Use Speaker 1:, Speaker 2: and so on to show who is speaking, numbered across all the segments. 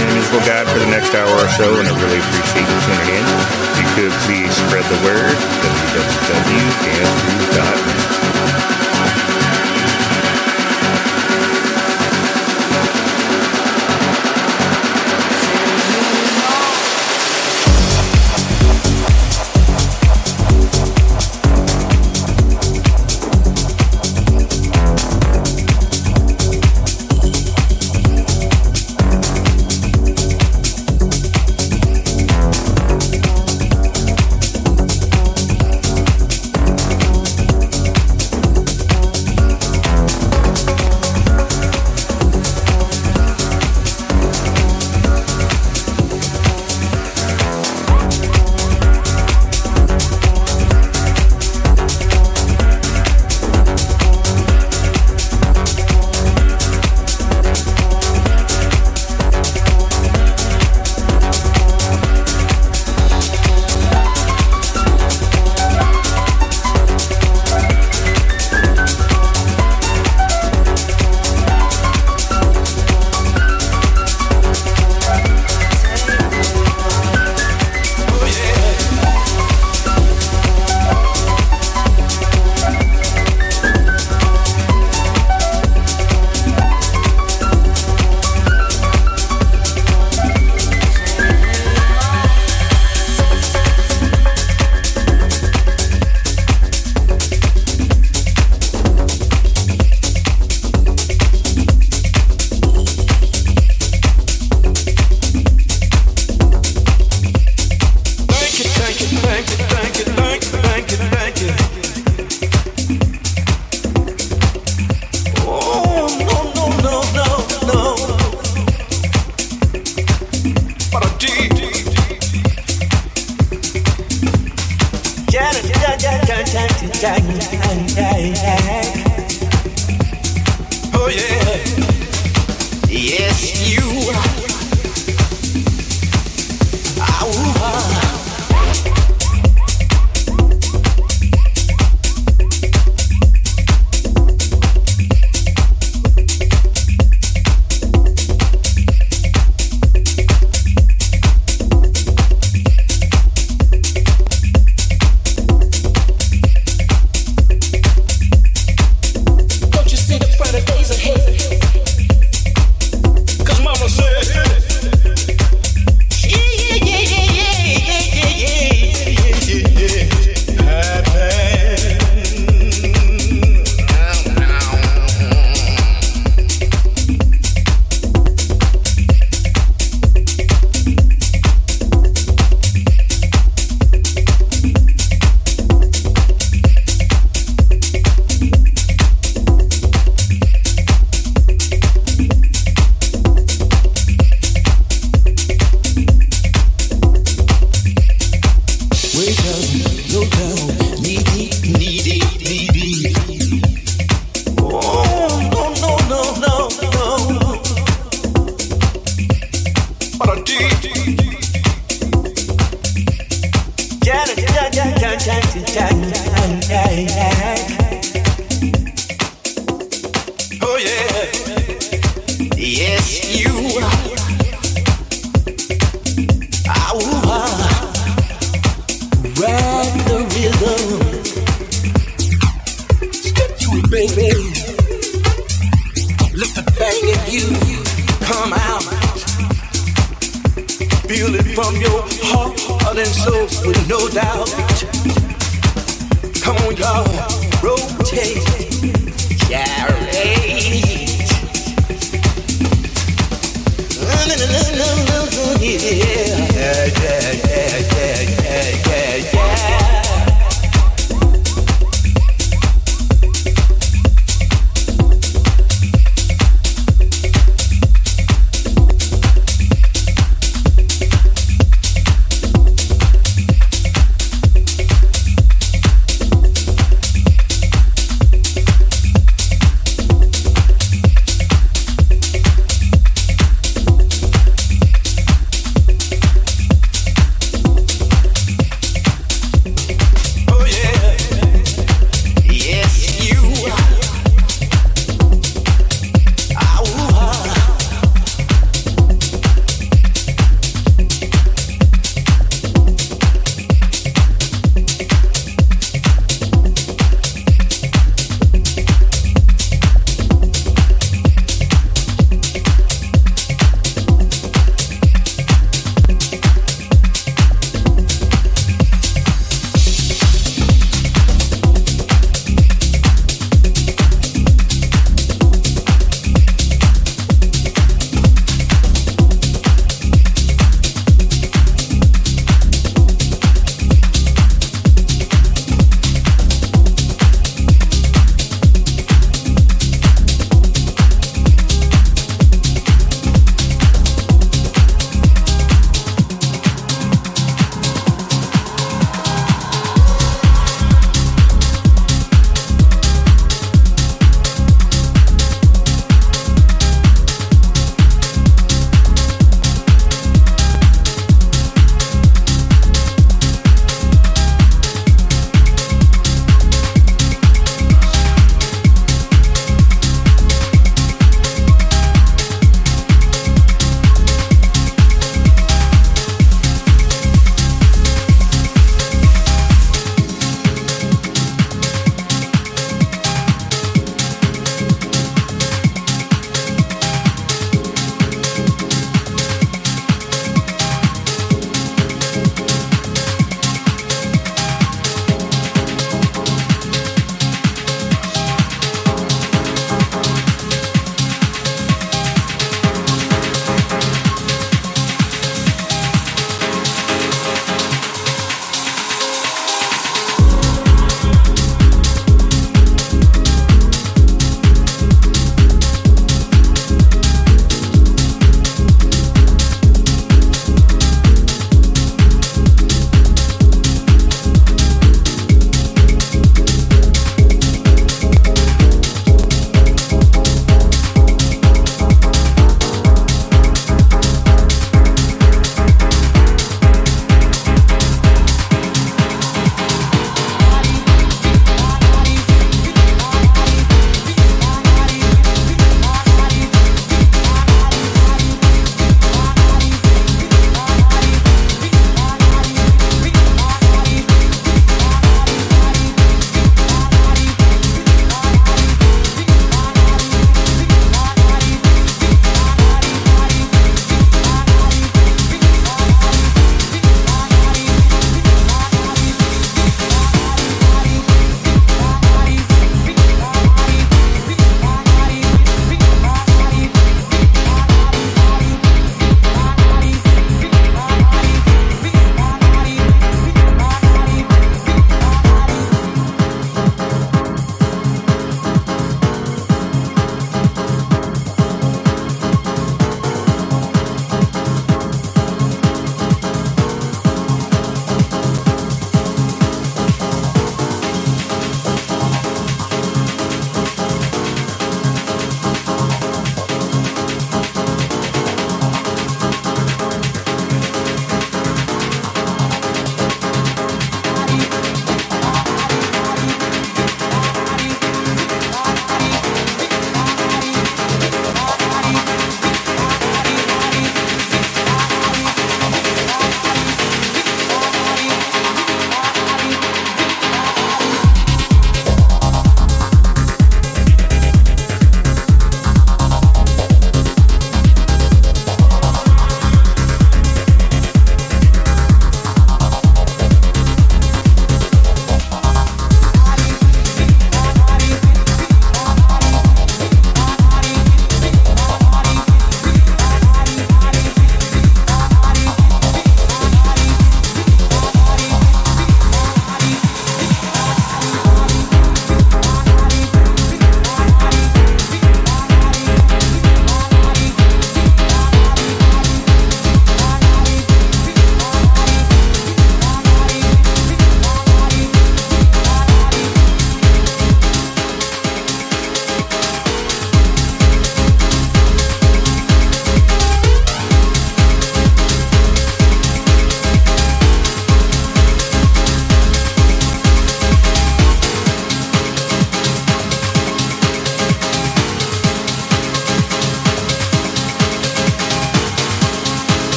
Speaker 1: and musical guide for the next hour or so, and I really appreciate you tuning in. If you could please spread the word, www.dancegroup.net.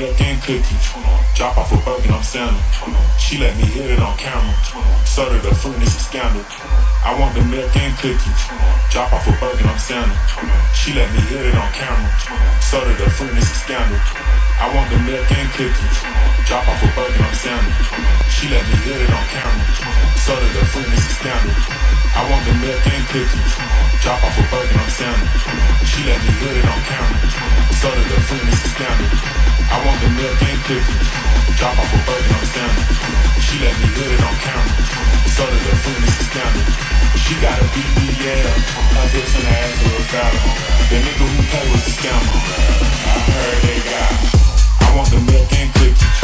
Speaker 2: and cookie. Drop off a burger, I'm sandal. She let me hit it on camera. Is a scandal. I want the milk and cookie. Drop off a burger, I'm sandal. She let me hit it on camera. Is a scandal. I want the milk and cookie. Drop off a burger, I'm sandal. She let me hit it on camera. Is a scandal. I want the milk and cookie. Drop off a burger, I'm sandal. She let me hit it on camera. Is a scandal. I want the milk and cookie. Drop off a burger, I'm sandal. She let me hit it on camera. So did the fruit is scandal. She got a BBL, her hips and her ass a little fatter. The nigga who play was a scammer. I heard they got. I want the milk and cookie.